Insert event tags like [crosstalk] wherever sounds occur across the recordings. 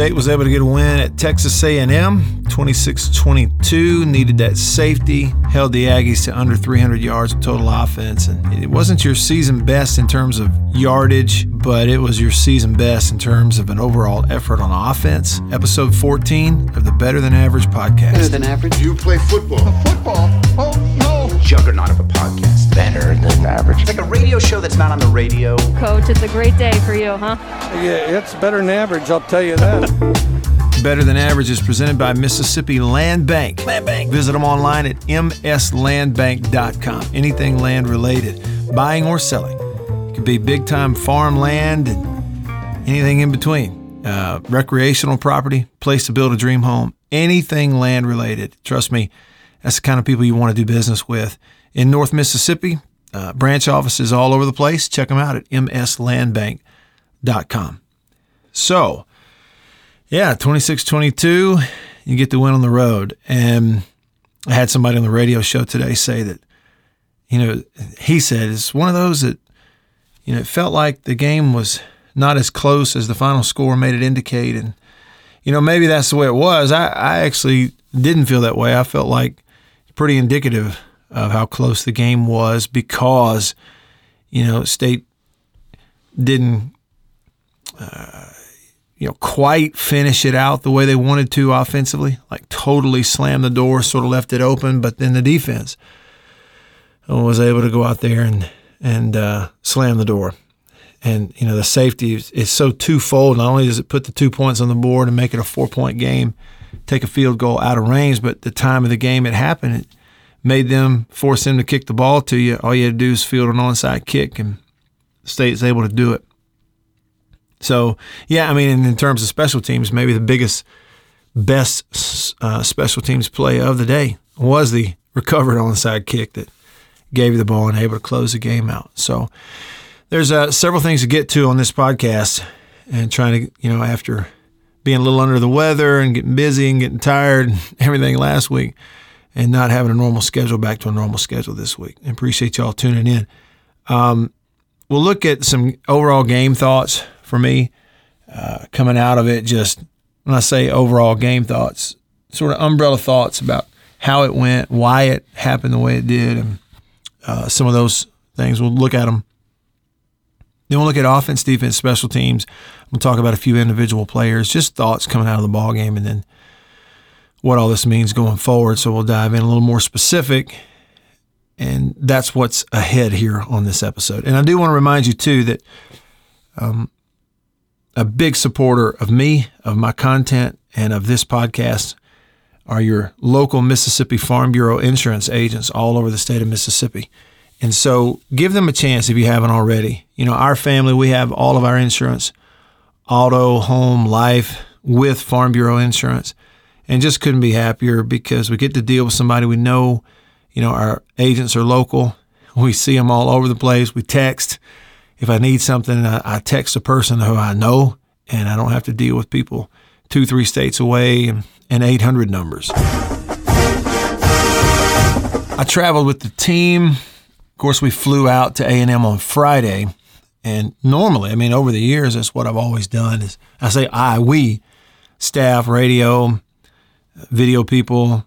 State was able to get a win at Texas A&M, 26-22. Needed that safety, held the Aggies to under 300 yards of total offense, and it wasn't your season best in terms of yardage, but it was your season best in terms of an overall effort on offense. Episode 14 of the Better Than Average podcast. Better than average. You play football. Football? No. Juggernaut of a podcast. Better than average. Like a radio show that's not on the radio. Coach, it's a great day for you, huh? Yeah, it's better than average, I'll tell you that. Better Than Average is presented by Mississippi Land Bank. Land Bank. Visit them online at mslandbank.com. Anything land related, buying or selling. It could be big time farmland and anything in between. Uh, recreational property, place to build a dream home, anything land related. Trust me, that's the kind of people you want to do business with. In North Mississippi, uh, branch offices all over the place. Check them out at mslandbank.com. So, yeah, 26 22, you get the win on the road. And I had somebody on the radio show today say that, you know, he said it's one of those that, you know, it felt like the game was not as close as the final score made it indicate. And, you know, maybe that's the way it was. I, I actually didn't feel that way. I felt like pretty indicative of how close the game was because, you know, State didn't you know, quite finish it out the way they wanted to offensively, like totally slam the door, sort of left it open. But then the defense was able to go out there and and uh, slam the door. And you know, the safety is, is so twofold. Not only does it put the two points on the board and make it a four point game, take a field goal out of range, but the time of the game it happened, it made them force them to kick the ball to you. All you had to do is field an onside kick, and State's able to do it. So, yeah, I mean, in terms of special teams, maybe the biggest, best uh, special teams play of the day was the recovered onside kick that gave you the ball and able to close the game out. So, there's uh, several things to get to on this podcast, and trying to, you know, after being a little under the weather and getting busy and getting tired and [laughs] everything last week, and not having a normal schedule back to a normal schedule this week. I appreciate y'all tuning in. Um, we'll look at some overall game thoughts for me uh, coming out of it. Just when I say overall game thoughts, sort of umbrella thoughts about how it went, why it happened the way it did, and uh, some of those things. We'll look at them. Then we'll look at offense, defense, special teams. We'll talk about a few individual players, just thoughts coming out of the ball game, and then what all this means going forward. So we'll dive in a little more specific. And that's what's ahead here on this episode. And I do want to remind you, too, that um, a big supporter of me, of my content, and of this podcast are your local Mississippi Farm Bureau insurance agents all over the state of Mississippi. And so give them a chance if you haven't already. You know, our family, we have all of our insurance auto, home, life with Farm Bureau insurance. And just couldn't be happier because we get to deal with somebody we know. You know, our agents are local. [laughs] We see them all over the place. We text if I need something, I, text a person who I know, and I don't have to deal with people two, three states away and, and 800 numbers. I traveled with the team. Course, we flew out to A&M on Friday, and normally, I mean, over the years, that's what I've always done. Is I say I, we, staff, radio, video people,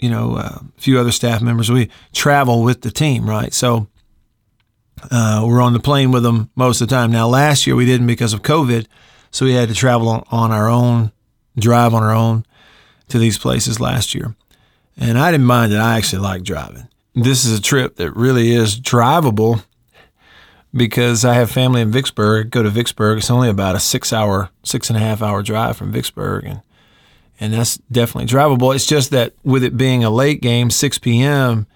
you know, uh, a few other staff members. We travel with the team, right? So uh, we're on the plane with them most of the time. Now, last year we didn't because of COVID, so we had to travel on, on our own, drive on our own to these places last year. And I didn't mind it. I actually like driving. This is a trip that really is drivable because I have family in Vicksburg. Go to Vicksburg. It's only about a six hour, six and a half hour drive from Vicksburg. And, and that's definitely drivable. It's just that with it being a late game, 6 p.m.,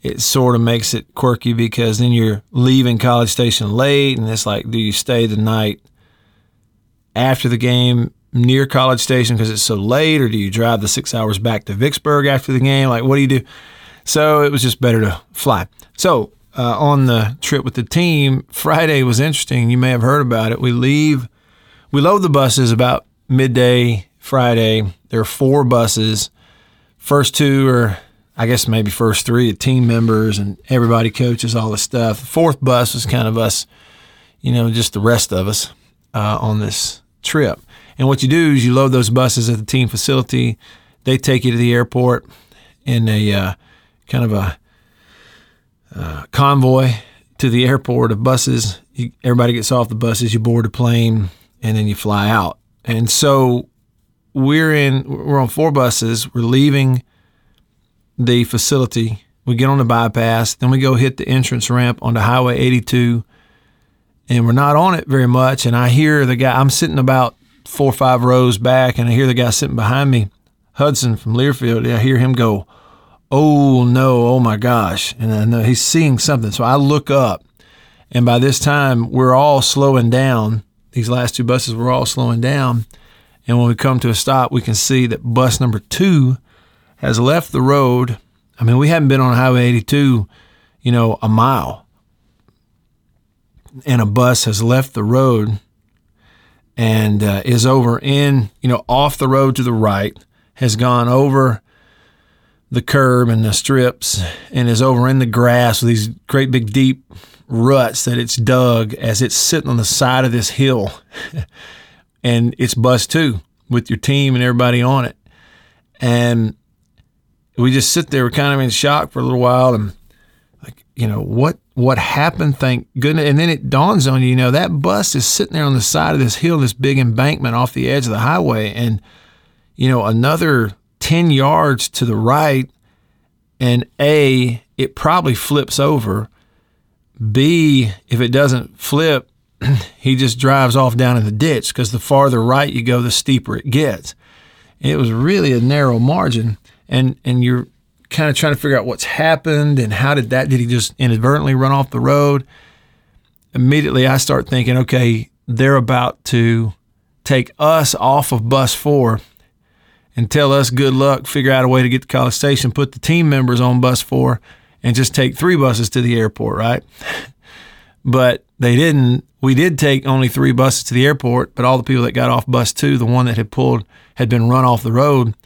it sort of makes it quirky because then you're leaving College Station late, and it's like, do you stay the night after the game near College Station because it's so late, or do you drive the six hours back to Vicksburg after the game? Like, what do you do? So it was just better to fly. So uh, on the trip with the team, Friday was interesting. You may have heard about it. We leave, we load the buses about midday Friday. There are four buses. First two are I guess maybe first three team members and everybody coaches all this stuff. The fourth bus was kind of us, you know, just the rest of us uh, on this trip. And what you do is you load those buses at the team facility. They take you to the airport in a uh, kind of a uh, convoy to the airport of buses. You, everybody gets off the buses, you board a plane, and then you fly out. And so we're in we're on four buses. We're leaving the facility. We get on the bypass, then we go hit the entrance ramp onto Highway 82, and we're not on it very much. And I hear the guy. I'm sitting about four or five rows back, and I hear the guy sitting behind me, Hudson from Learfield. I hear him go, "Oh no! Oh my gosh!" And I know he's seeing something. So I look up, and by this time we're all slowing down. These last two buses were all slowing down. And when we come to a stop, we can see that bus number two has left the road. I mean, we haven't been on Highway 82, you know, a mile. And a bus has left the road and uh, is over in, you know, off the road to the right, has gone over the curb and the strips and is over in the grass with these great big deep ruts that it's dug as it's sitting on the side of this hill. [laughs] and it's bus two with your team and everybody on it. And we just sit there, we're kind of in shock for a little while and like, you know, what what happened, thank goodness. And then it dawns on you, you know, that bus is sitting there on the side of this hill, this big embankment off the edge of the highway, and you know, another 10 yards to the right, and A, it probably flips over. B, if it doesn't flip, [clears throat] he just drives off down in the ditch because the farther right you go, the steeper it gets. It was really a narrow margin, and and you're kind of trying to figure out what's happened and how did that did he just inadvertently run off the road? Immediately, I start thinking, okay, they're about to take us off of bus four and tell us good luck, figure out a way to get to College Station, put the team members on bus four, and just take three buses to the airport, right? but they didn't. We did take only three buses to the airport, but all the people that got off bus two, the one that had pulled, had been run off the road.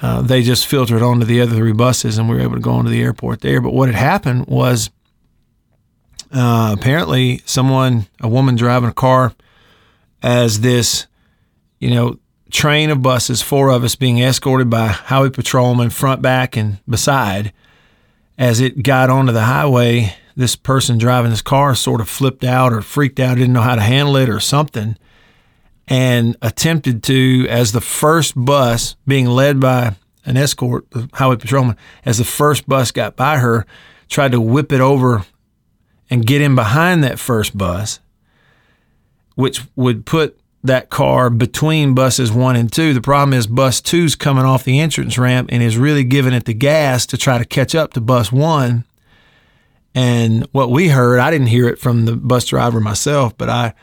Uh, they just filtered onto the other three buses, and we were able to go into the airport there. But what had happened was uh, apparently someone, a woman driving a car, as this, you know, train of buses, four of us being escorted by highway patrolmen front, back, and beside. As it got onto the highway, this person driving this car sort of flipped out or freaked out, didn't know how to handle it or something, and attempted to, as the first bus being led by an escort, the highway patrolman, as the first bus got by her, tried to whip it over and get in behind that first bus, which would put that car between buses one and two. The problem is bus two's coming off the entrance ramp and is really giving it the gas to try to catch up to bus one. And what we heard, I didn't hear it from the bus driver myself, but I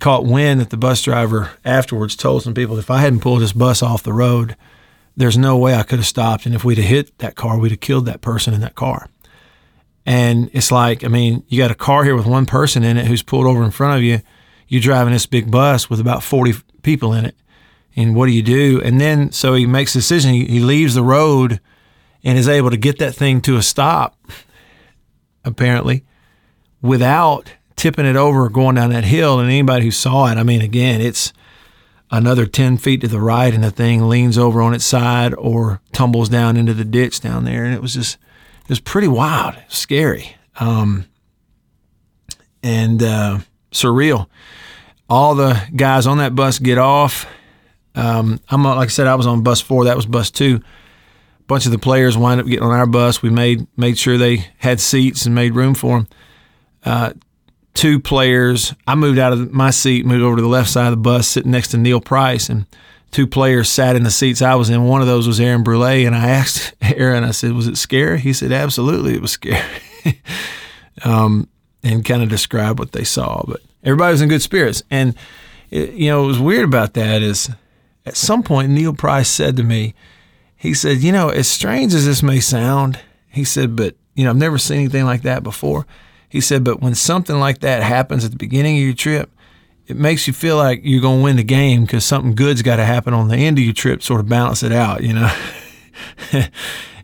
caught wind that the bus driver afterwards told some people if I hadn't pulled this bus off the road, there's no way I could have stopped. And if we'd have hit that car, we'd have killed that person in that car. And it's like, I mean, you got a car here with one person in it who's pulled over in front of you. You're driving this big bus with about 40 people in it. And what do you do? And then, so he makes a decision. He, he leaves the road and is able to get that thing to a stop, apparently, without tipping it over or going down that hill. And anybody who saw it, I mean, again, it's another 10 feet to the right and the thing leans over on its side or tumbles down into the ditch down there. And it was just, it was pretty wild, scary, um, and uh, surreal. All the guys on that bus get off. Um, I'm like I said, I was on bus four. That was bus two. A bunch of the players wind up getting on our bus. We made made sure they had seats and made room for them. Uh, two players. I moved out of my seat, moved over to the left side of the bus, sitting next to Neil Price, and two players sat in the seats I was in. One of those was Aaron Brule, and I asked [laughs] Aaron, I said, "Was it scary?" He said, "Absolutely, it was scary," [laughs] um, and kind of described what they saw. But everybody was in good spirits, and it, you know, what was weird about that is, at some point, Neil Price said to me, he said, "You know, as strange as this may sound," he said, "but you know, I've never seen anything like that before." He said, "But when something like that happens at the beginning of your trip." it makes you feel like you're going to win the game because something good's got to happen on the end of your trip, sort of balance it out, you know. [laughs]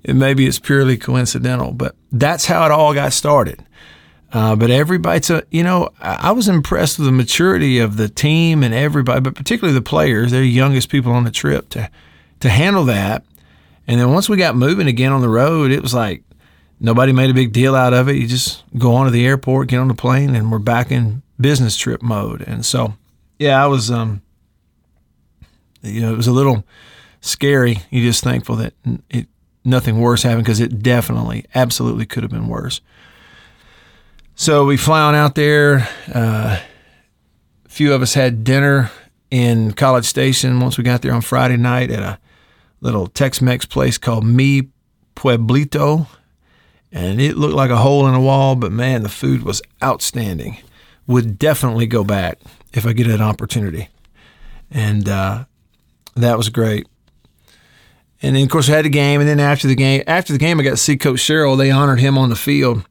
And maybe it's purely coincidental, but that's how it all got started. Uh, but everybody, it's a, you know, I I was impressed with the maturity of the team and everybody, but particularly the players. They're the youngest people on the trip to to handle that. And then once we got moving again on the road, it was like nobody made a big deal out of it. You just go on to the airport, get on the plane, and we're back in business trip mode. And so, yeah, I was, um, you know, it was a little scary. You're just thankful that it nothing worse happened because it definitely, absolutely could have been worse. So we fly on out there. Uh, a few of us had dinner in College Station once we got there on Friday night at a little Tex-Mex place called Mi Pueblito, and it looked like a hole in a wall. But man, the food was outstanding. Would definitely go back if I get an opportunity, and uh, that was great. And then of course we had the game, and then after the game, after the game, I got to see Coach Sherrill. They honored him on the field.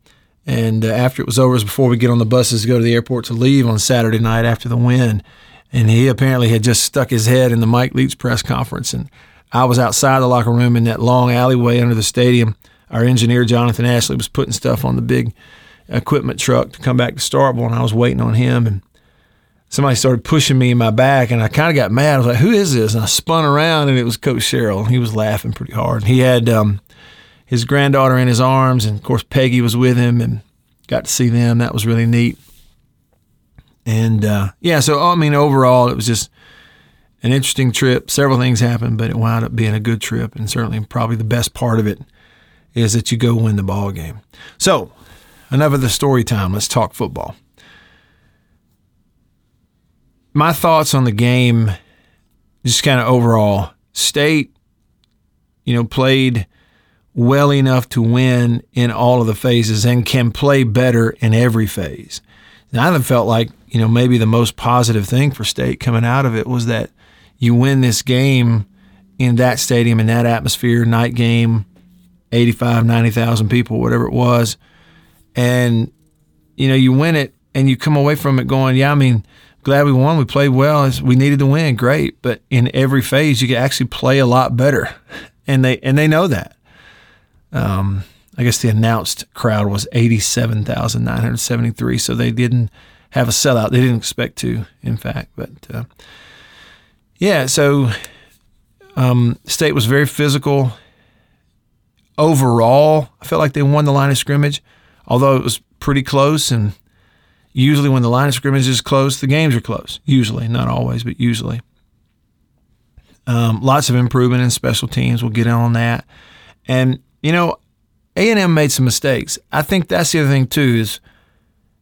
And uh, after it was over, it was before we get on the buses to go to the airport to leave on Saturday night after the win. And he apparently had just stuck his head in the Mike Leach press conference. And I was outside the locker room in that long alleyway under the stadium. Our engineer, Jonathan Ashley, was putting stuff on the big equipment truck to come back to Starkville, and I was waiting on him. And somebody started pushing me in my back, and I kind of got mad. I was like, "Who is this?" And I spun around, and it was Coach Sherrill. He was laughing pretty hard. He had um, his granddaughter in his arms, and of course Peggy was with him, and got to see them. That was really neat. And uh, yeah, so I mean, overall, it was just an interesting trip. Several things happened, but it wound up being a good trip, and certainly probably the best part of it is that you go win the ball game. So, enough of the story time. Let's talk football. My thoughts on the game, just kind of overall. State, you know, played well enough to win in all of the phases and can play better in every phase. And I felt like, you know, maybe the most positive thing for state coming out of it was that you win this game in that stadium, in that atmosphere, night game, 85, 90,000 people, whatever it was. And, you know, you win it and you come away from it going, yeah, I mean, glad we won. We played well. We needed to win. Great. But in every phase, you can actually play a lot better. [laughs] And they, and they know that. Um, I guess the announced crowd was 87,973. So they didn't have a sellout. They didn't expect to, in fact. But uh, yeah, so um, State was very physical. Overall, I felt like they won the line of scrimmage, although it was pretty close. And usually, when the line of scrimmage is close, the games are close. Usually, not always, but usually. Um, lots of improvement in special teams. We'll get in on that. And you know, A and M made some mistakes. I think that's the other thing too is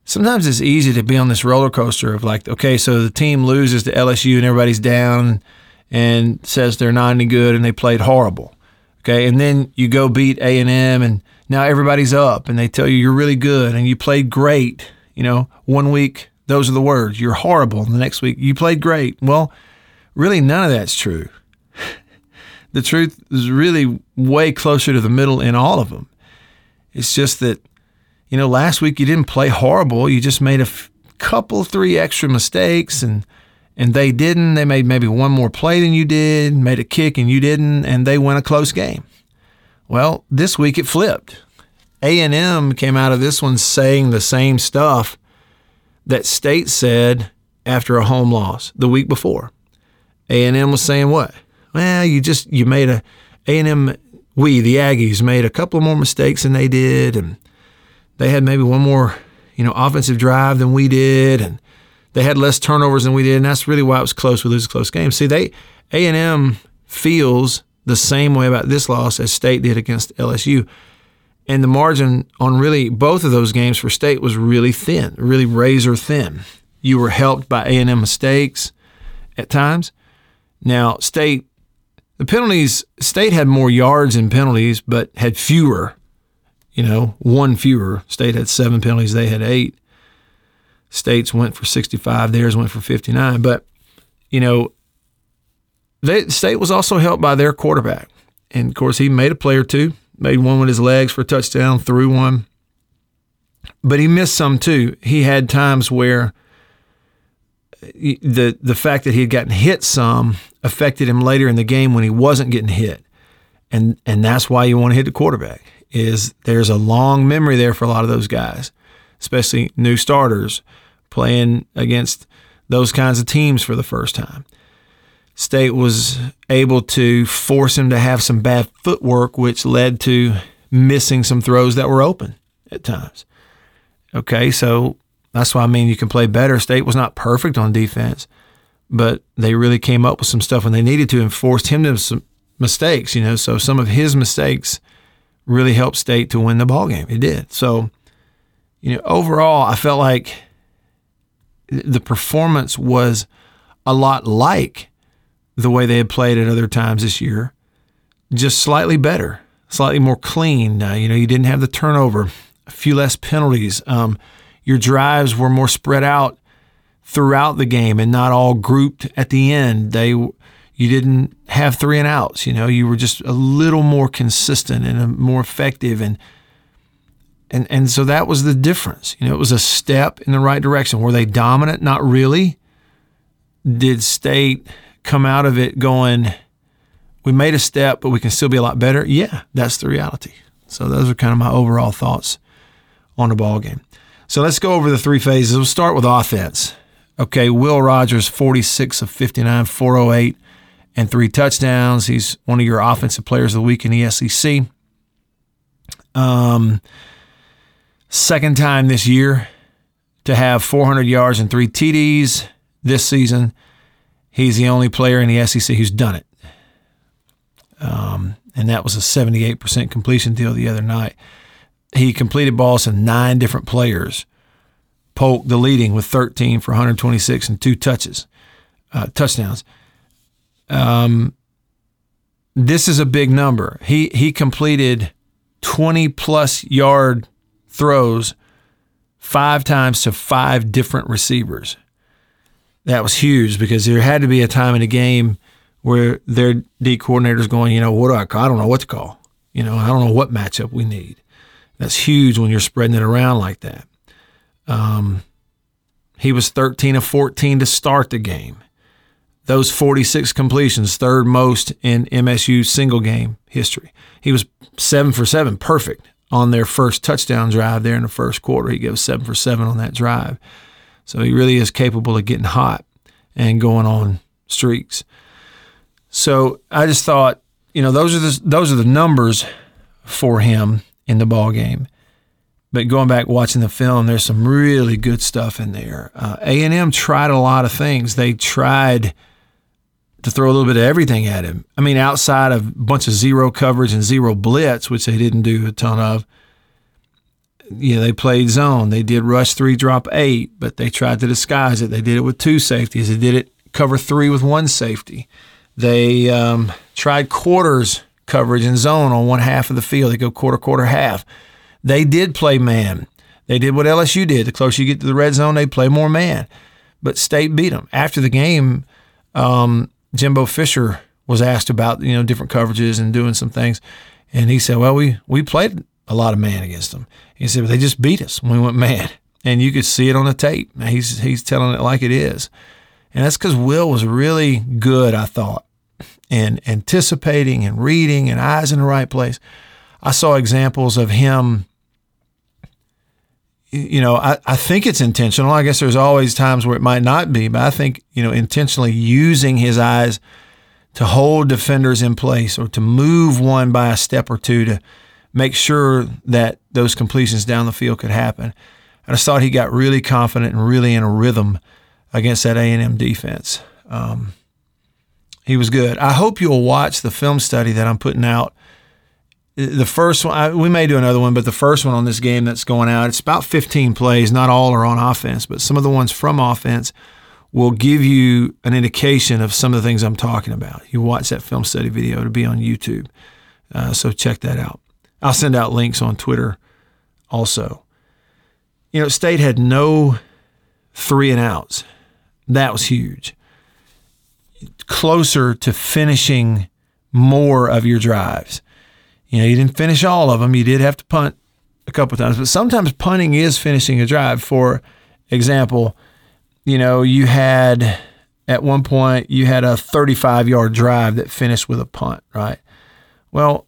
sometimes it's easy to be on this roller coaster of like, okay, so the team loses to LSU and everybody's down and says they're not any good and they played horrible. Okay, and then you go beat A and M and now everybody's up and they tell you you're really good and you played great. You know, one week those are the words. You're horrible. And the next week you played great. Well, really none of that's true the truth is really way closer to the middle in all of them. It's just that, you know, last week you didn't play horrible. You just made a f- couple, three extra mistakes, and and they didn't. They made maybe one more play than you did, made a kick and you didn't, and they win a close game. Well, this week it flipped. A and M came out of this one saying the same stuff that State said after a home loss the week before. A and M was saying what? Well, you just you made a A&M we the Aggies made a couple more mistakes than they did and they had maybe one more, you know, offensive drive than we did and they had less turnovers than we did and that's really why it was close. We lose a close game. See, they A&M feels the same way about this loss as State did against LSU. And the margin on really both of those games for State was really thin, really razor thin. You were helped by A&M mistakes at times. Now, State the penalties, State had more yards in penalties, but had fewer, you know, one fewer. State had seven penalties, they had eight. States went for 65, theirs went for 59. But, you know, they, State was also helped by their quarterback. And of course, he made a play or two, made one with his legs for a touchdown, threw one. But he missed some too. He had times where eh, the the fact that he had gotten hit some affected him later in the game when he wasn't getting hit, and and that's why you want to hit the quarterback. Is there's a long memory there for a lot of those guys. especially new starters playing against those kinds of teams for the first time. State was able to force him to have some bad footwork, which led to missing some throws that were open at times. Okay, so that's why I mean you can play better. State was not perfect on defense, but they really came up with some stuff when they needed to and forced him to some mistakes, you know. So some of his mistakes really helped State to win the ball game. It did. So, you know, overall, I felt like the performance was a lot like the way they had played at other times this year, just slightly better, slightly more clean. Uh, you know, you didn't have the turnover, a few less penalties. Um, your drives were more spread out throughout the game and not all grouped at the end. They you didn't have three and outs. You know, you were just a little more consistent and uh, more effective and. And, and so that was the difference. You know, it was a step in the right direction. Were they dominant? Not really. Did State come out of it going, we made a step, but we can still be a lot better? Yeah, that's the reality. So those are kind of my overall thoughts on the ball game. So let's go over the three phases. We'll start with offense. Okay, Will Rogers, 46 of 59, 408, and three touchdowns. He's one of your offensive players of the week in the SEC. Um, second time this year to have 400 yards and three TDs this season. He's the only player in the SEC who's done it. Um, and that was a 78% completion deal the other night. He completed balls to nine different players. Polk, the leading, with 13 for 126 and two touches, uh, touchdowns. Um, this is a big number. He he completed 20 plus yard throws five times to five different receivers. That was huge because there had to be a time in the game where their D coordinator's going, you know, what do I call? I don't know what to call. You know, I don't know what matchup we need. That's huge when you're spreading it around like that. Um, he was 13 of 14 to start the game. Those 46 completions, third most in MSU single game history. He was seven for seven, perfect on their first touchdown drive there in the first quarter. He goes seven for seven on that drive. So he really is capable of getting hot and going on streaks. So I just thought, you know, those are the those are the numbers for him in the ball game. But going back watching the film, there's some really good stuff in there. Uh, A and M tried a lot of things. They tried to throw a little bit of everything at him. I mean, outside of a bunch of zero coverage and zero blitz, which they didn't do a ton of. Know, they played zone. They did rush three, drop eight, but they tried to disguise it. They did it with two safeties. They did it cover three with one safety. They um, tried quarters coverage and zone on one half of the field. They go quarter, quarter, half. They did play man. They did what LSU did. The closer you get to the red zone, they play more man. But State beat them. After the game, um, Jimbo Fisher was asked about you know different coverages and doing some things, and he said, "Well, we we played a lot of man against them." He said, "But they just beat us when we went man, and you could see it on the tape. He's he's telling it like it is, and that's because Will was really good. I thought, and anticipating and reading and eyes in the right place. I saw examples of him you know, I, I think it's intentional. I guess there's always times where it might not be, but I think, you know, intentionally using his eyes to hold defenders in place or to move one by a step or two to make sure that those completions down the field could happen. I just thought he got really confident and really in a rhythm against that A&M defense. Um, he was good. I hope you'll watch the film study that I'm putting out the first one, I, we may do another one, but the first one on this game that's going out, it's about 15 plays. Not all are on offense, but some of the ones from offense will give you an indication of some of the things I'm talking about. You watch that film study video it'll be on YouTube. Uh, so check that out. I'll send out links on Twitter also. You know, State had no three and outs. That was huge. Closer to finishing more of your drives. You know, you didn't finish all of them. You did have to punt a couple times, but sometimes punting is finishing a drive. For example, you know, you had at one point you had a 35 yard drive that finished with a punt, right? Well,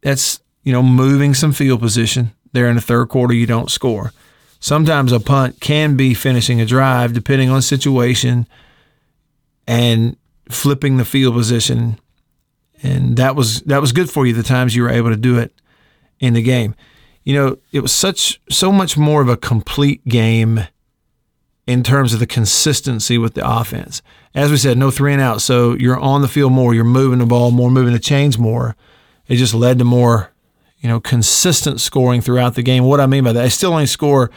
that's, you know, moving some field position there in the third quarter, you don't score. sometimes a punt can be finishing a drive depending on situation and flipping the field position. And that was that was good for you the times you were able to do it in the game. You know, it was such so much more of a complete game in terms of the consistency with the offense. As we said, no three and out. So you're on the field more, you're moving the ball more, moving the chains more. It just led to more, you know, consistent scoring throughout the game. What I mean by that, I still only score,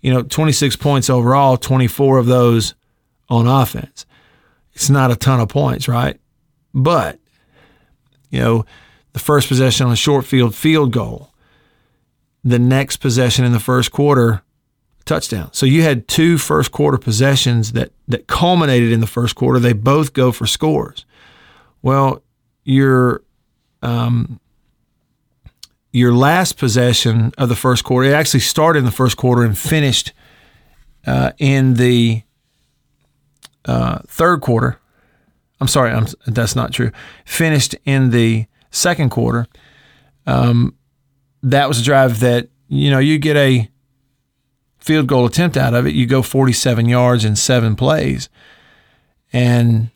you know, 26 points overall, 24 of those on offense. It's not a ton of points, right? But, you know, the first possession on a short field field goal, the next possession in the first quarter, touchdown. So you had two first quarter possessions that that culminated in the first quarter. They both go for scores. Well, your um, your last possession of the first quarter, it actually started in the first quarter and finished uh, in the uh, third quarter. I'm sorry, I'm, that's not true. Finished in the second quarter. Um, that was a drive that you know you get a field goal attempt out of it. You go 47 yards in seven plays, and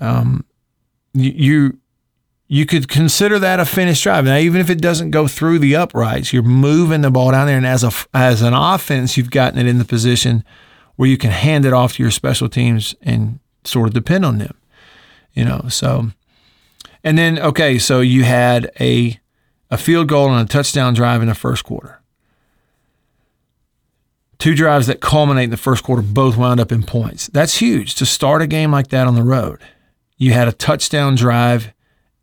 um, you, you you could consider that a finished drive. Now, even if it doesn't go through the uprights, you're moving the ball down there, and as a as an offense, you've gotten it in the position where you can hand it off to your special teams and sort of depend on them. You know, so and then okay, so you had a a field goal and a touchdown drive in the first quarter. Two drives that culminate in the first quarter both wound up in points. That's huge to start a game like that on the road. You had a touchdown drive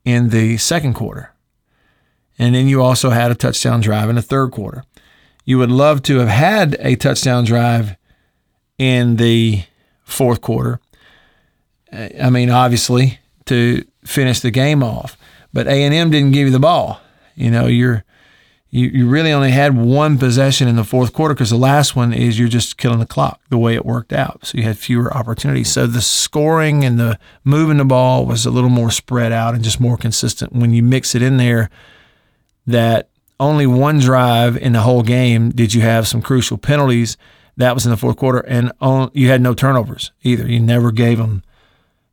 in the second quarter. And then you also had a touchdown drive in the third quarter. You would love to have had a touchdown drive in the fourth quarter. I mean, obviously, to finish the game off, but A and M didn't give you the ball. You know, you're you, you really only had one possession in the fourth quarter because the last one is you're just killing the clock the way it worked out. So you had fewer opportunities. So the scoring and the moving the ball was a little more spread out and just more consistent. When you mix it in there, that only one drive in the whole game did you have some crucial penalties. That was in the fourth quarter, and on, you had no turnovers either. You never gave them,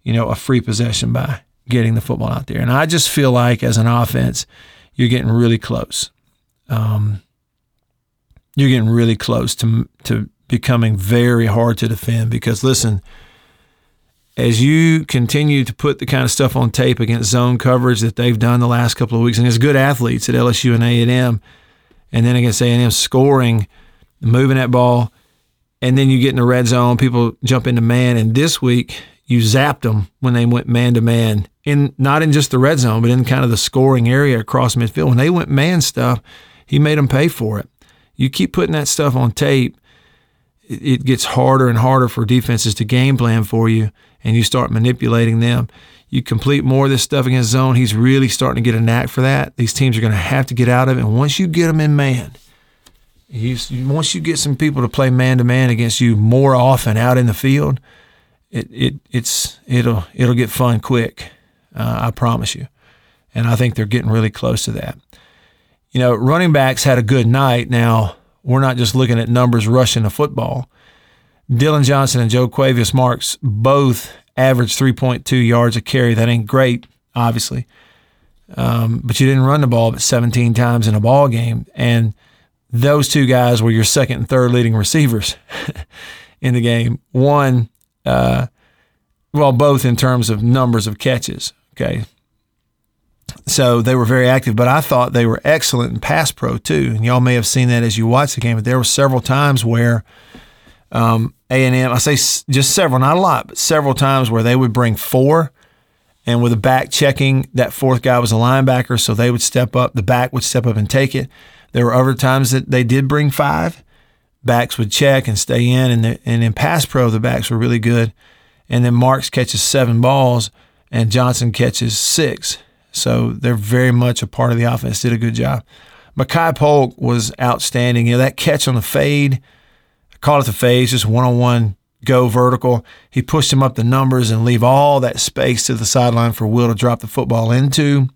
you know, a free possession by getting the football out there. And I just feel like as an offense, you're getting really close um, you're getting really close to to becoming very hard to defend because listen as you continue to put the kind of stuff on tape against zone coverage that they've done the last couple of weeks and as good athletes at LSU and A&M and then against A&M scoring moving that ball and then you get in the red zone people jump into man and this week you zapped them when they went man to man in not in just the red zone but in kind of the scoring area across midfield when they went man stuff he made them pay for it. You keep putting that stuff on tape, it gets harder and harder for defenses to game plan for you, and you start manipulating them. You complete more of this stuff against zone. He's really starting to get a knack for that. These teams are going to have to get out of it. And once you get them in man, you, once you get some people to play man to man against you more often out in the field, it, it it's it'll it'll get fun quick. Uh, I promise you. And I think they're getting really close to that you know, running backs had a good night. Now, we're not just looking at numbers rushing the football. Dylan Johnson and Jo'quavious Marks both averaged 3.2 yards a carry. That ain't great, obviously. Um, but you didn't run the ball but 17 times in a ball game. And those two guys were your second and third leading receivers [laughs] in the game. One, uh, well, both in terms of numbers of catches. Okay. So they were very active, but I thought they were excellent in pass pro too. And y'all may have seen that as you watch the game. But there were several times where um, A and M, I say just several, not a lot, but several times where they would bring four, and with the back checking, that fourth guy was a linebacker, so they would step up. The back would step up and take it. There were other times that they did bring five. Backs would check and stay in, and the, and in pass pro, the backs were really good. And then Marks catches seven balls, and Johnson catches six. So they're very much a part of the offense. Did a good job. Makai Polk was outstanding. You know, that catch on the fade, I call it the fade, just one on one go vertical. He pushed him up the numbers and leave all that space to the sideline for Will to drop the football into.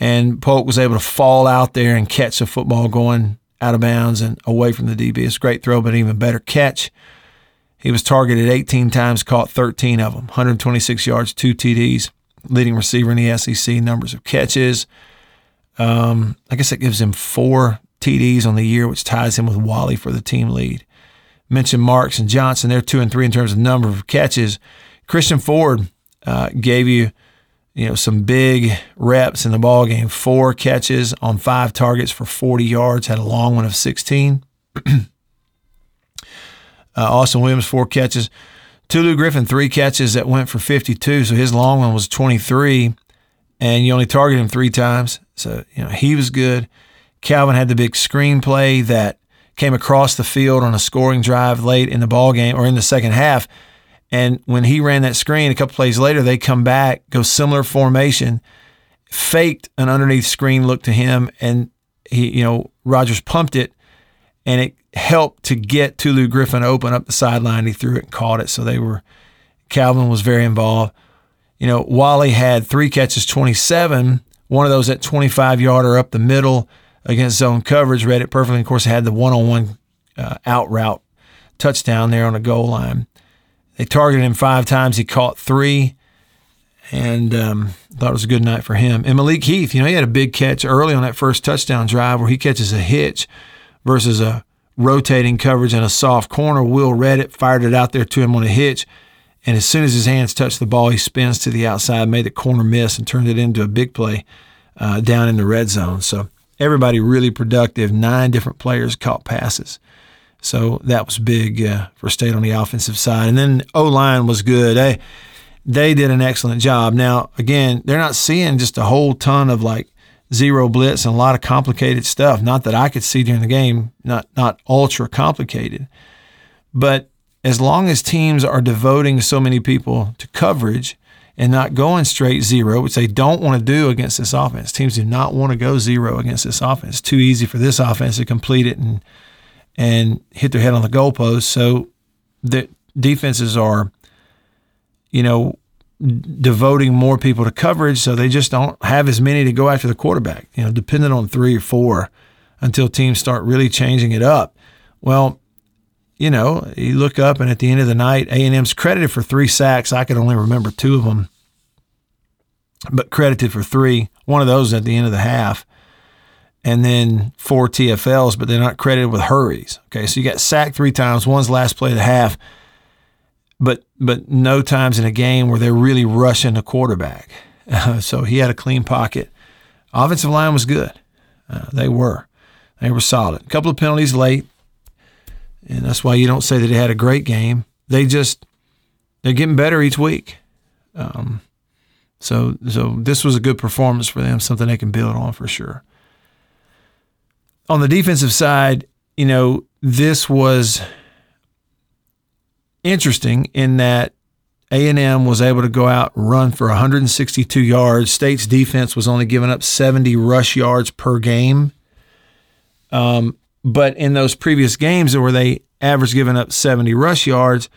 And Polk was able to fall out there and catch the football going out of bounds and away from the DB. It's a great throw, but an even better catch. He was targeted 18 times, caught 13 of them, 126 yards, two TDs, leading receiver in the SEC, numbers of catches. Um, I guess that gives him four TDs on the year, which ties him with Walley for the team lead. Mentioned Marks and Johnson, they're two and three in terms of number of catches. Christian Ford uh, gave you, you know, some big reps in the ball game. Four catches on five targets for 40 yards, had a long one of 16. [clears throat] Uh, Austin Williams, four catches. Tulu Griffin, three catches that went for 52. So his long one was 23, and you only targeted him three times. So, you know, he was good. Calvin had the big screenplay that came across the field on a scoring drive late in the ball game or in the second half. And when he ran that screen, a couple plays later, they come back, go similar formation, faked an underneath screen look to him, and he, you know, Rogers pumped it, and it helped to get Tulu Griffin open up the sideline. He threw it and caught it. So they were, Calvin was very involved. You know, Walley had three catches, 27, one of those at 25 yarder up the middle against zone coverage, read it perfectly. Of course, had the one on one out route touchdown there on the goal line. They targeted him five times. He caught three and um, thought it was a good night for him. And Malik Heath, you know, he had a big catch early on that first touchdown drive where he catches a hitch versus a rotating coverage in a soft corner. Will read it, fired it out there to him on a hitch. And as soon as his hands touched the ball, he spins to the outside, made the corner miss, and turned it into a big play uh, down in the red zone. So everybody really productive. Nine different players caught passes. So that was big uh, for State on the offensive side. And then O line was good. They, they did an excellent job. Now, again, they're not seeing just a whole ton of like zero blitz and a lot of complicated stuff. Not that I could see during the game, not not ultra complicated. But as long as teams are devoting so many people to coverage and not going straight zero, which they don't want to do against this offense. Teams do not want to go zero against this offense. It's too easy for this offense to complete it and and hit their head on the goalpost. So the defenses are, you know, devoting more people to coverage, so they just don't have as many to go after the quarterback. You know, dependent on three or four until teams start really changing it up. Well, you know, you look up and at the end of the night, A and M's credited for three sacks. I could only remember two of them, but credited for three. One of those at the end of the half, and then four TFLs, but they're not credited with hurries. Okay, so you got sacked three times. One's last play of the half but but no times in a game where they're really rushing the quarterback. Uh, [laughs] so he had a clean pocket. Offensive line was good. Uh, they were. They were solid. A couple of penalties late, and that's why you don't say that they had a great game. They just they're getting better each week. Um, so so this was a good performance for them, something they can build on for sure. On the defensive side, you know, this was interesting in that A&M was able to go out and run for 162 yards. State's defense was only giving up 70 rush yards per game. Um, but in those previous games where they averaged giving up 70 rush yards,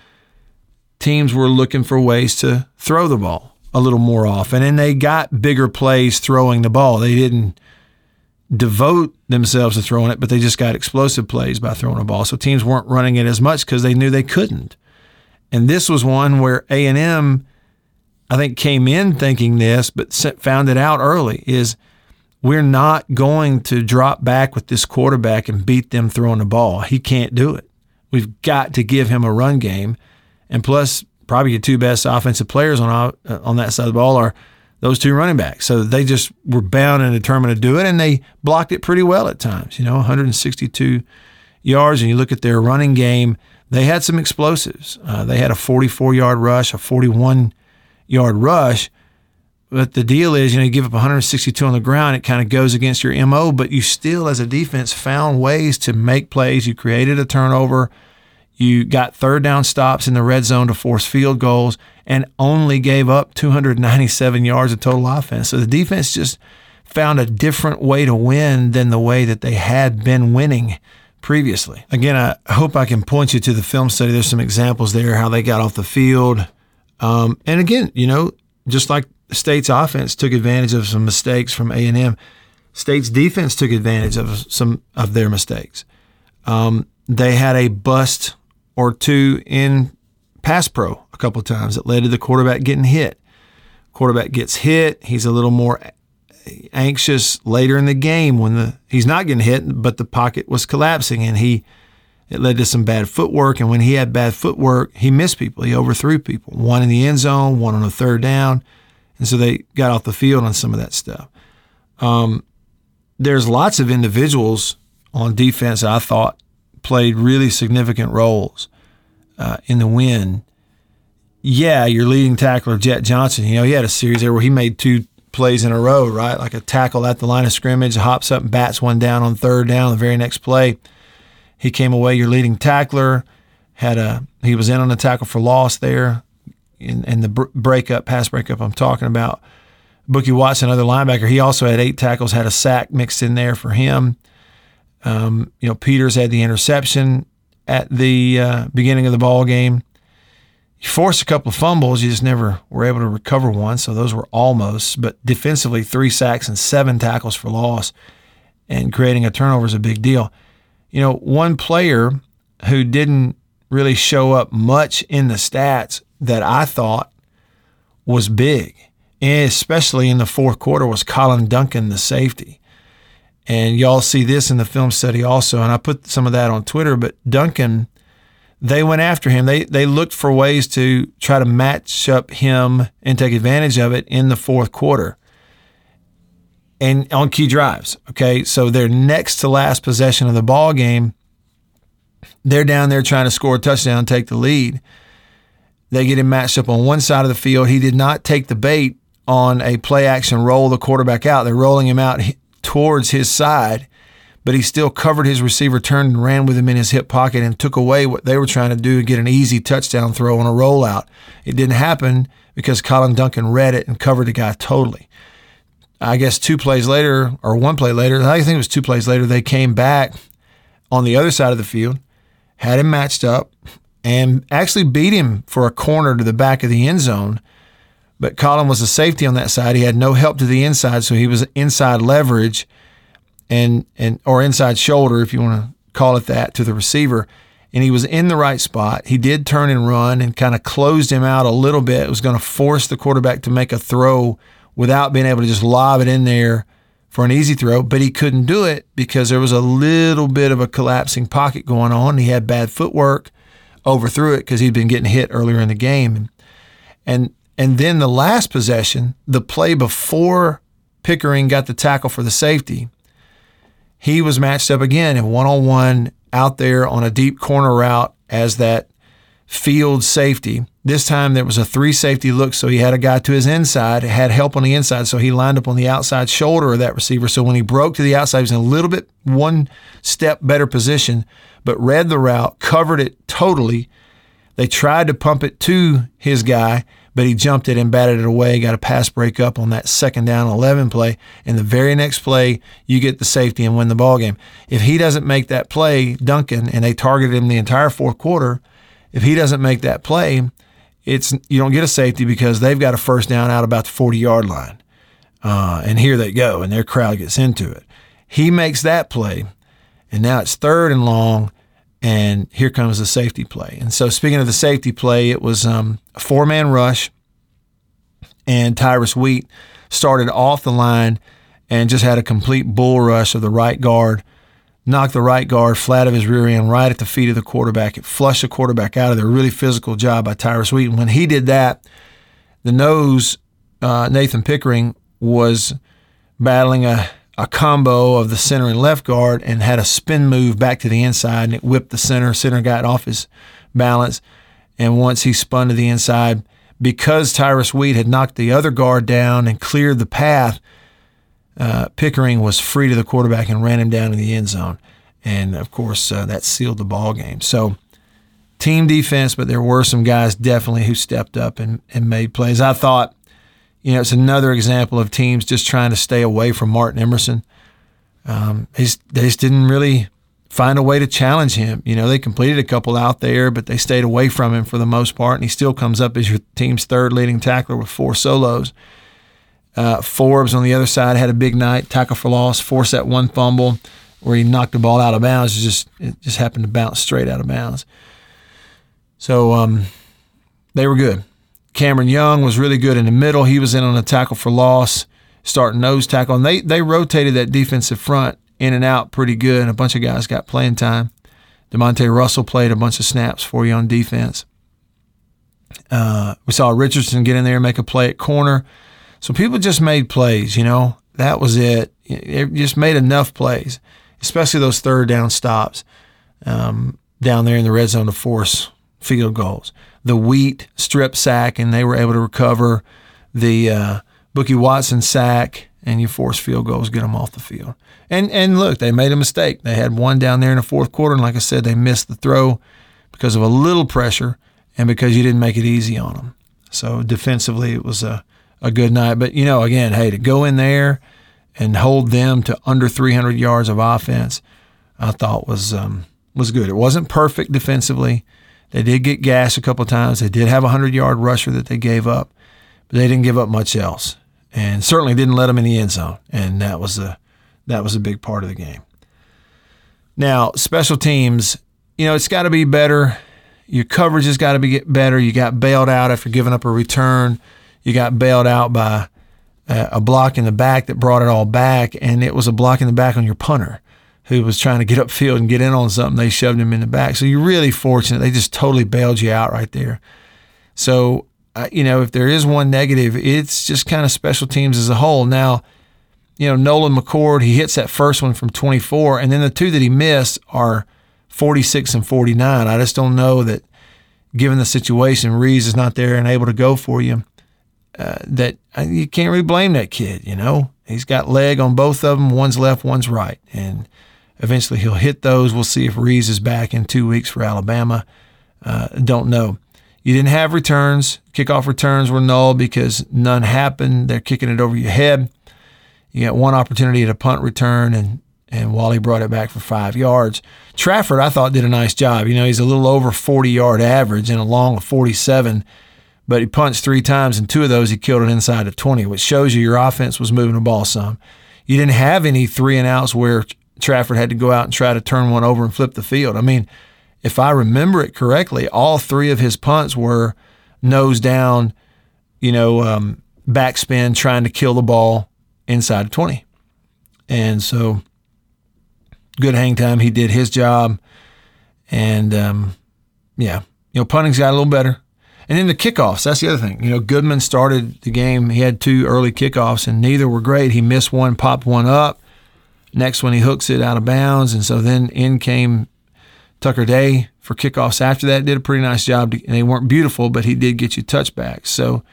teams were looking for ways to throw the ball a little more often, and they got bigger plays throwing the ball. They didn't devote themselves to throwing it, but they just got explosive plays by throwing a ball. So teams weren't running it as much because they knew they couldn't. And this was one where A and M, I think came in thinking this but found it out early is we're not going to drop back with this quarterback and beat them throwing the ball. He can't do it. We've got to give him a run game. And plus probably your two best offensive players on uh, on that side of the ball are those two running backs. So they just were bound and determined to do it, and they blocked it pretty well at times. You know, 162 yards, and you look at their running game they had some explosives. Uh, they had a 44 yard rush, a 41 yard rush. But the deal is, you know, you give up 162 on the ground, it kind of goes against your MO, but you still, as a defense, found ways to make plays. You created a turnover. You got third down stops in the red zone to force field goals and only gave up 297 yards of total offense. So the defense just found a different way to win than the way that they had been winning previously. Again, I hope I can point you to the film study. There's some examples there how they got off the field. Um, and again, you know, just like state's offense took advantage of some mistakes from A&M, State's defense took advantage of some of their mistakes. Um, they had a bust or two in pass pro a couple times that led to the quarterback getting hit. Quarterback gets hit. He's a little more anxious later in the game when the he's not getting hit, but the pocket was collapsing and he it led to some bad footwork. And when he had bad footwork, he missed people. He overthrew people. One in the end zone, one on a third down, and so they got off the field on some of that stuff. Um, there's lots of individuals on defense I thought played really significant roles uh, in the win. Yeah, your leading tackler, Jett Johnson, you know, he had a series there where he made two plays in a row, right? Like a tackle at the line of scrimmage, hops up and bats one down on third down. The very next play, he came away your leading tackler. Had a he was in on a tackle for loss there, in, in the breakup, pass breakup I'm talking about. Bookie Watson, another linebacker, he also had eight tackles, had a sack mixed in there for him. Um, you know, Peters had the interception at the uh, beginning of the ball game. You forced a couple of fumbles, you just never were able to recover one. So those were almost, but defensively, three sacks and seven tackles for loss, and creating a turnover is a big deal. You know, one player who didn't really show up much in the stats that I thought was big, especially in the fourth quarter, was Colin Duncan, the safety. And y'all see this in the film study also. And I put some of that on Twitter, but Duncan, they went after him. They they looked for ways to try to match up him and take advantage of it in the fourth quarter. And on key drives. Okay. So their next to last possession of the ball game, they're down there trying to score a touchdown, take the lead. They get him matched up on one side of the field. He did not take the bait on a play action roll the quarterback out. They're rolling him out towards his side, but he still covered his receiver, turned and ran with him in his hip pocket and took away what they were trying to do to get an easy touchdown throw on a rollout. It didn't happen because Colin Duncan read it and covered the guy totally. I guess two plays later, or one play later, I think it was two plays later, they came back on the other side of the field, had him matched up, and actually beat him for a corner to the back of the end zone but Colin was a safety on that side. He had no help to the inside, so he was inside leverage and and or inside shoulder, if you want to call it that, to the receiver. And he was in the right spot. He did turn and run and kind of closed him out a little bit. It was going to force the quarterback to make a throw without being able to just lob it in there for an easy throw, but he couldn't do it because there was a little bit of a collapsing pocket going on. He had bad footwork, overthrew it because he'd been getting hit earlier in the game. And, and and then the last possession, the play before Pickering got the tackle for the safety, he was matched up again in one on one out there on a deep corner route as that field safety. This time there was a three safety look, so he had a guy to his inside, had help on the inside, so he lined up on the outside shoulder of that receiver. So when he broke to the outside, he was in a little bit one step better position, but read the route, covered it totally. They tried to pump it to his guy, but he jumped it and batted it away, got a pass break up on that second down 11 play. And the very next play, you get the safety and win the ball game. If he doesn't make that play, Duncan, and they targeted him the entire fourth quarter, if he doesn't make that play, it's you don't get a safety because they've got a first down out about the 40 yard line. Uh, and here they go, and their crowd gets into it. He makes that play, and now it's third and long, and here comes the safety play. And so, speaking of the safety play, it was um, a four man rush, and Tyrus Wheat started off the line and just had a complete bull rush of the right guard, knocked the right guard flat of his rear end right at the feet of the quarterback. It flushed the quarterback out of there. Really physical job by Tyrus Wheat. And when he did that, the nose, uh, Nathan Pickering, was battling a a combo of the center and left guard and had a spin move back to the inside and it whipped the center. Center got off his balance. And once he spun to the inside, because Tyrus Wheat had knocked the other guard down and cleared the path, uh, Pickering was free to the quarterback and ran him down in the end zone. And of course, uh, that sealed the ball game. So, team defense, but there were some guys definitely who stepped up and, and made plays. I thought you know, it's another example of teams just trying to stay away from Martin Emerson. Um, they just didn't really find a way to challenge him. You know, they completed a couple out there, but they stayed away from him for the most part, and he still comes up as your team's third leading tackler with four solos. Uh, Forbes on the other side had a big night, tackle for loss, forced that one fumble where he knocked the ball out of bounds. It just it just happened to bounce straight out of bounds. So um, they were good. Cameron Young was really good in the middle. He was in on a tackle for loss, starting nose tackle, and they they rotated that defensive front in and out pretty good. And a bunch of guys got playing time. Demonte Russell played a bunch of snaps for you on defense. Uh, we saw Richardson get in there and make a play at corner. So people just made plays, you know. That was it. It just made enough plays, especially those third down stops um, down there in the red zone to force field goals. The wheat strip sack, and they were able to recover the uh, Bookie Watson sack, and you force field goals, get them off the field. And and look, they made a mistake. They had one down there in the fourth quarter, and like I said, they missed the throw because of a little pressure and because you didn't make it easy on them. So defensively, it was a a good night. But you know, again, hey, to go in there and hold them to under 300 yards of offense, I thought was um, was good. It wasn't perfect defensively. They did get gas a couple times. They did have a 100 yard rusher that they gave up, but they didn't give up much else, and certainly didn't let them in the end zone. And that was a that was a big part of the game. Now, special teams, you know, it's got to be better. Your coverage has got to be get better. You got bailed out after giving up a return. You got bailed out by uh, a block in the back that brought it all back, and it was a block in the back on your punter who was trying to get upfield and get in on something. They shoved him in the back. So you're really fortunate. They just totally bailed you out right there. So, uh, you know, if there is one negative, it's just kind of special teams as a whole. Now, you know, Nolan McCord, he hits that first one from 24, and then the two that he missed are 46 and 49. I just don't know that, given the situation, Ruiz is not there and able to go for you, uh, that uh, you can't really blame that kid. You know, he's got leg on both of them. One's left, one's right, and eventually he'll hit those. We'll see if Ruiz is back in two weeks for Alabama. Uh, don't know. You didn't have returns. Kickoff returns were null because none happened. They're kicking it over your head. You got one opportunity at a punt return, and and Walley brought it back for five yards. Trafford, I thought, did a nice job. You know, he's a little over 40 yard average and a long of 47, but he punched three times, and two of those he killed it inside of 20, which shows you your offense was moving the ball some. You didn't have any three and outs where Trafford had to go out and try to turn one over and flip the field. I mean, if I remember it correctly, all three of his punts were nose down, you know, um, backspin, trying to kill the ball inside of 20. And so, good hang time. He did his job. And um, yeah, you know, punting's got a little better. And then the kickoffs, that's the other thing. You know, Goodman started the game. He had two early kickoffs, and neither were great. He missed one, popped one up. Next one, he hooks it out of bounds. And so then in came Tucker Day for kickoffs after that. Did a pretty nice job. To, they weren't beautiful, but he did get you touchbacks. So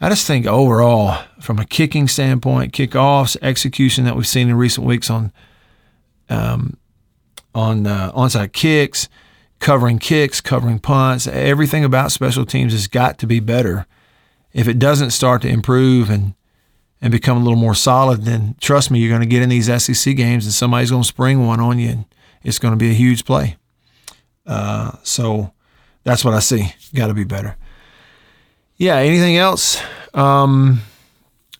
I just think overall, from a kicking standpoint, kickoffs, execution that we've seen in recent weeks on um, on uh, onside kicks, covering kicks, covering punts, everything about special teams has got to be better. If it doesn't start to improve and and become a little more solid, then trust me, you're going to get in these SEC games and somebody's going to spring one on you, and it's going to be a huge play. Uh, so that's what I see. Got to be better. Yeah. Anything else? Um,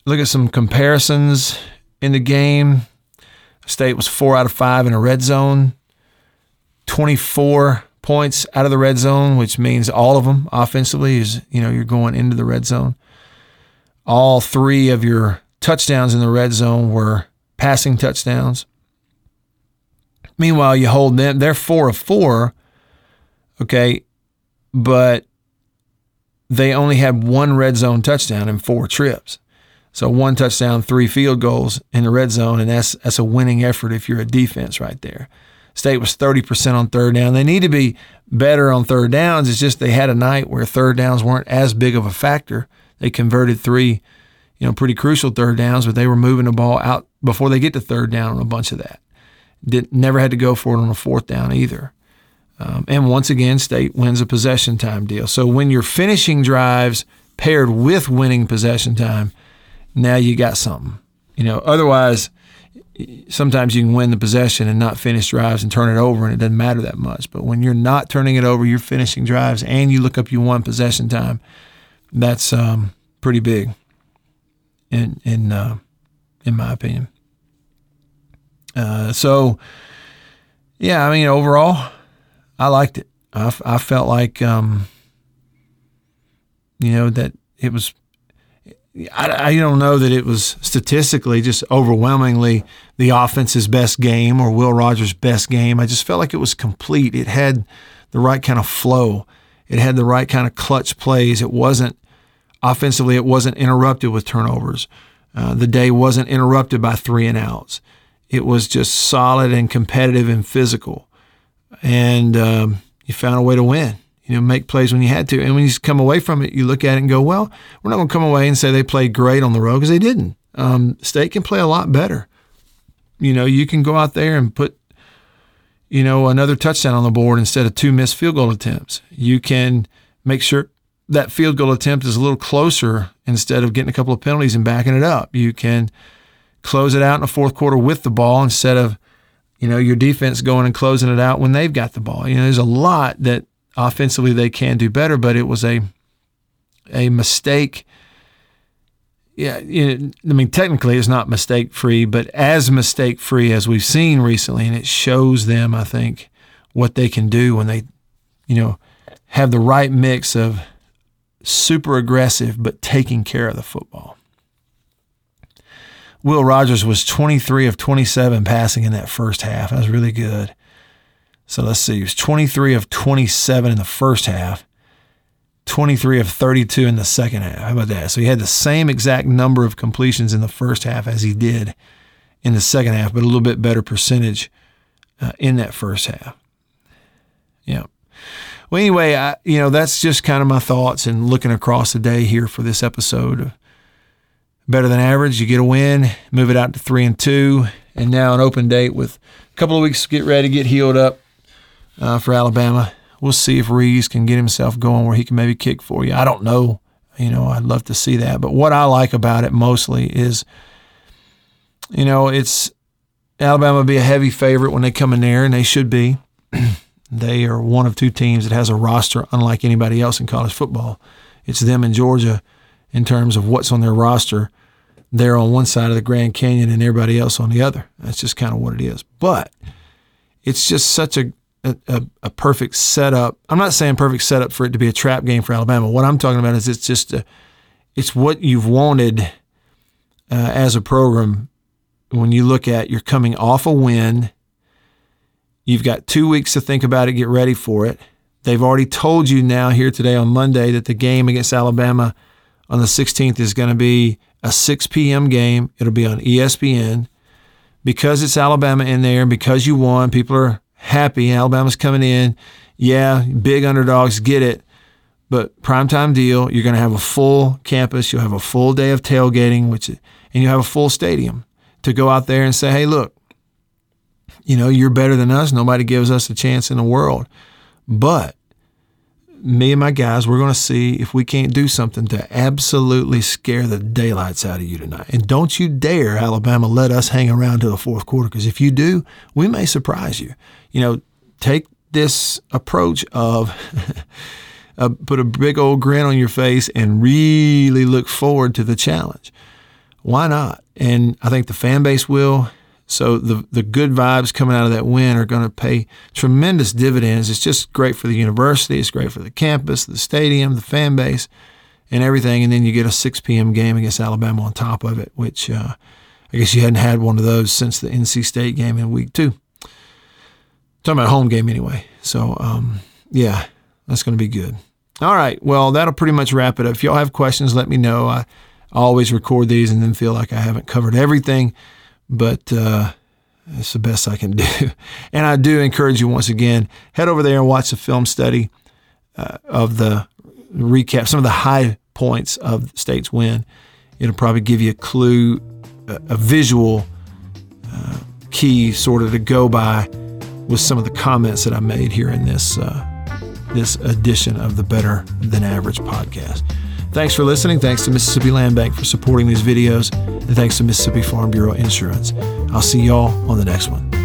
look at some comparisons in the game. State was four out of five in a red zone, 24 points out of the red zone, which means all of them offensively is, you know, you're going into the red zone. All three of your touchdowns in the red zone were passing touchdowns. Meanwhile, you hold them, they're four of four, okay, but they only had one red zone touchdown in four trips. So one touchdown, three field goals in the red zone, and that's that's a winning effort if you're a defense right there. State was 30% on third down. They need to be better on third downs. It's just they had a night where third downs weren't as big of a factor. They converted three, you know, pretty crucial third downs, but they were moving the ball out before they get to third down on a bunch of that. Did never had to go for it on a fourth down either. Um, and once again, State wins a possession time deal. So when you're finishing drives paired with winning possession time, now you got something. You know, otherwise, sometimes you can win the possession and not finish drives and turn it over, and it doesn't matter that much. But when you're not turning it over, you're finishing drives, and you look up you won possession time. That's um, pretty big. in in uh, in my opinion. Uh, so, yeah, I mean, overall, I liked it. I felt like, um, you know, that it was. I, I don't know that it was statistically just overwhelmingly the offense's best game or Will Rogers' best game. I just felt like it was complete. It had the right kind of flow. It had the right kind of clutch plays. It wasn't offensively. It wasn't interrupted with turnovers. Uh, the day wasn't interrupted by three and outs. It was just solid and competitive and physical, and um, you found a way to win. You know, make plays when you had to, and when you come away from it, you look at it and go, "Well, we're not going to come away and say they played great on the road because they didn't. Um, State can play a lot better. You know, you can go out there and put you know, another touchdown on the board instead of two missed field goal attempts. You can make sure that field goal attempt is a little closer instead of getting a couple of penalties and backing it up. You can close it out in the fourth quarter with the ball instead of, you know, your defense going and closing it out when they've got the ball. You know, there's a lot that offensively they can do better, but it was a a mistake yeah, I mean, technically it's not mistake free, but as mistake free as we've seen recently, and it shows them, I think, what they can do when they, you know, have the right mix of super aggressive but taking care of the football. Will Rogers was 23 of 27 passing in that first half. That was really good. So let's see. He was 23 of 27 in the first half. 23 of 32 in the second half. How about that? So he had the same exact number of completions in the first half as he did in the second half, but a little bit better percentage uh, in that first half. Yeah. Well, anyway, I, you know, that's just kind of my thoughts and looking across the day here for this episode. Better than average. You get a win, move it out to three and two, and now an open date with a couple of weeks to get ready, get healed up uh, for Alabama we'll see if Ruiz can get himself going where he can maybe kick for you. I don't know. You know, I'd love to see that. But what I like about it mostly is, you know, it's Alabama will be a heavy favorite when they come in there, and they should be. [clears throat] they are one of two teams that has a roster unlike anybody else in college football. It's them and Georgia in terms of what's on their roster. They're on one side of the Grand Canyon and everybody else on the other. That's just kind of what it is. But it's just such a a, a, a, perfect setup. I'm not saying perfect setup for it to be a trap game for Alabama. What I'm talking about is it's just a, it's what you've wanted uh, as a program. When you look at you're coming off a win, you've got two weeks to think about it, get ready for it. They've already told you now here today on Monday that the game against Alabama on the 16th is going to be a 6 p.m. game. It'll be on ESPN because it's Alabama in there, because you won. People are happy. Alabama's coming in. Yeah, big underdogs, get it. But primetime deal, you're going to have a full campus. You'll have a full day of tailgating, which, and you'll have a full stadium to go out there and say, hey, look, you know, you're better than us. Nobody gives us a chance in the world. But me and my guys, we're going to see if we can't do something to absolutely scare the daylights out of you tonight. And don't you dare, Alabama, let us hang around to the fourth quarter, because if you do, we may surprise you. You know, take this approach of [laughs] uh, put a big old grin on your face and really look forward to the challenge. Why not? And I think the fan base will. So the the good vibes coming out of that win are going to pay tremendous dividends. It's just great for the university. It's great for the campus, the stadium, the fan base, and everything. And then you get a 6 p.m. game against Alabama on top of it, which uh, I guess you hadn't had one of those since the NC State game in week two. talking about home game anyway. So um, yeah, that's going to be good. All right. Well, that'll pretty much wrap it up. If y'all have questions, let me know. I always record these and then feel like I haven't covered everything but uh, it's the best I can [laughs] do. And I do encourage you once again, head over there and watch the film study uh, of the recap, some of the high points of State's win. It'll probably give you a clue, a, a visual uh, key sort of to go by with some of the comments that I made here in this uh, this edition of the Better Than Average podcast. Thanks for listening. Thanks to Mississippi Land Bank for supporting these videos. And thanks to Mississippi Farm Bureau Insurance. I'll see y'all on the next one.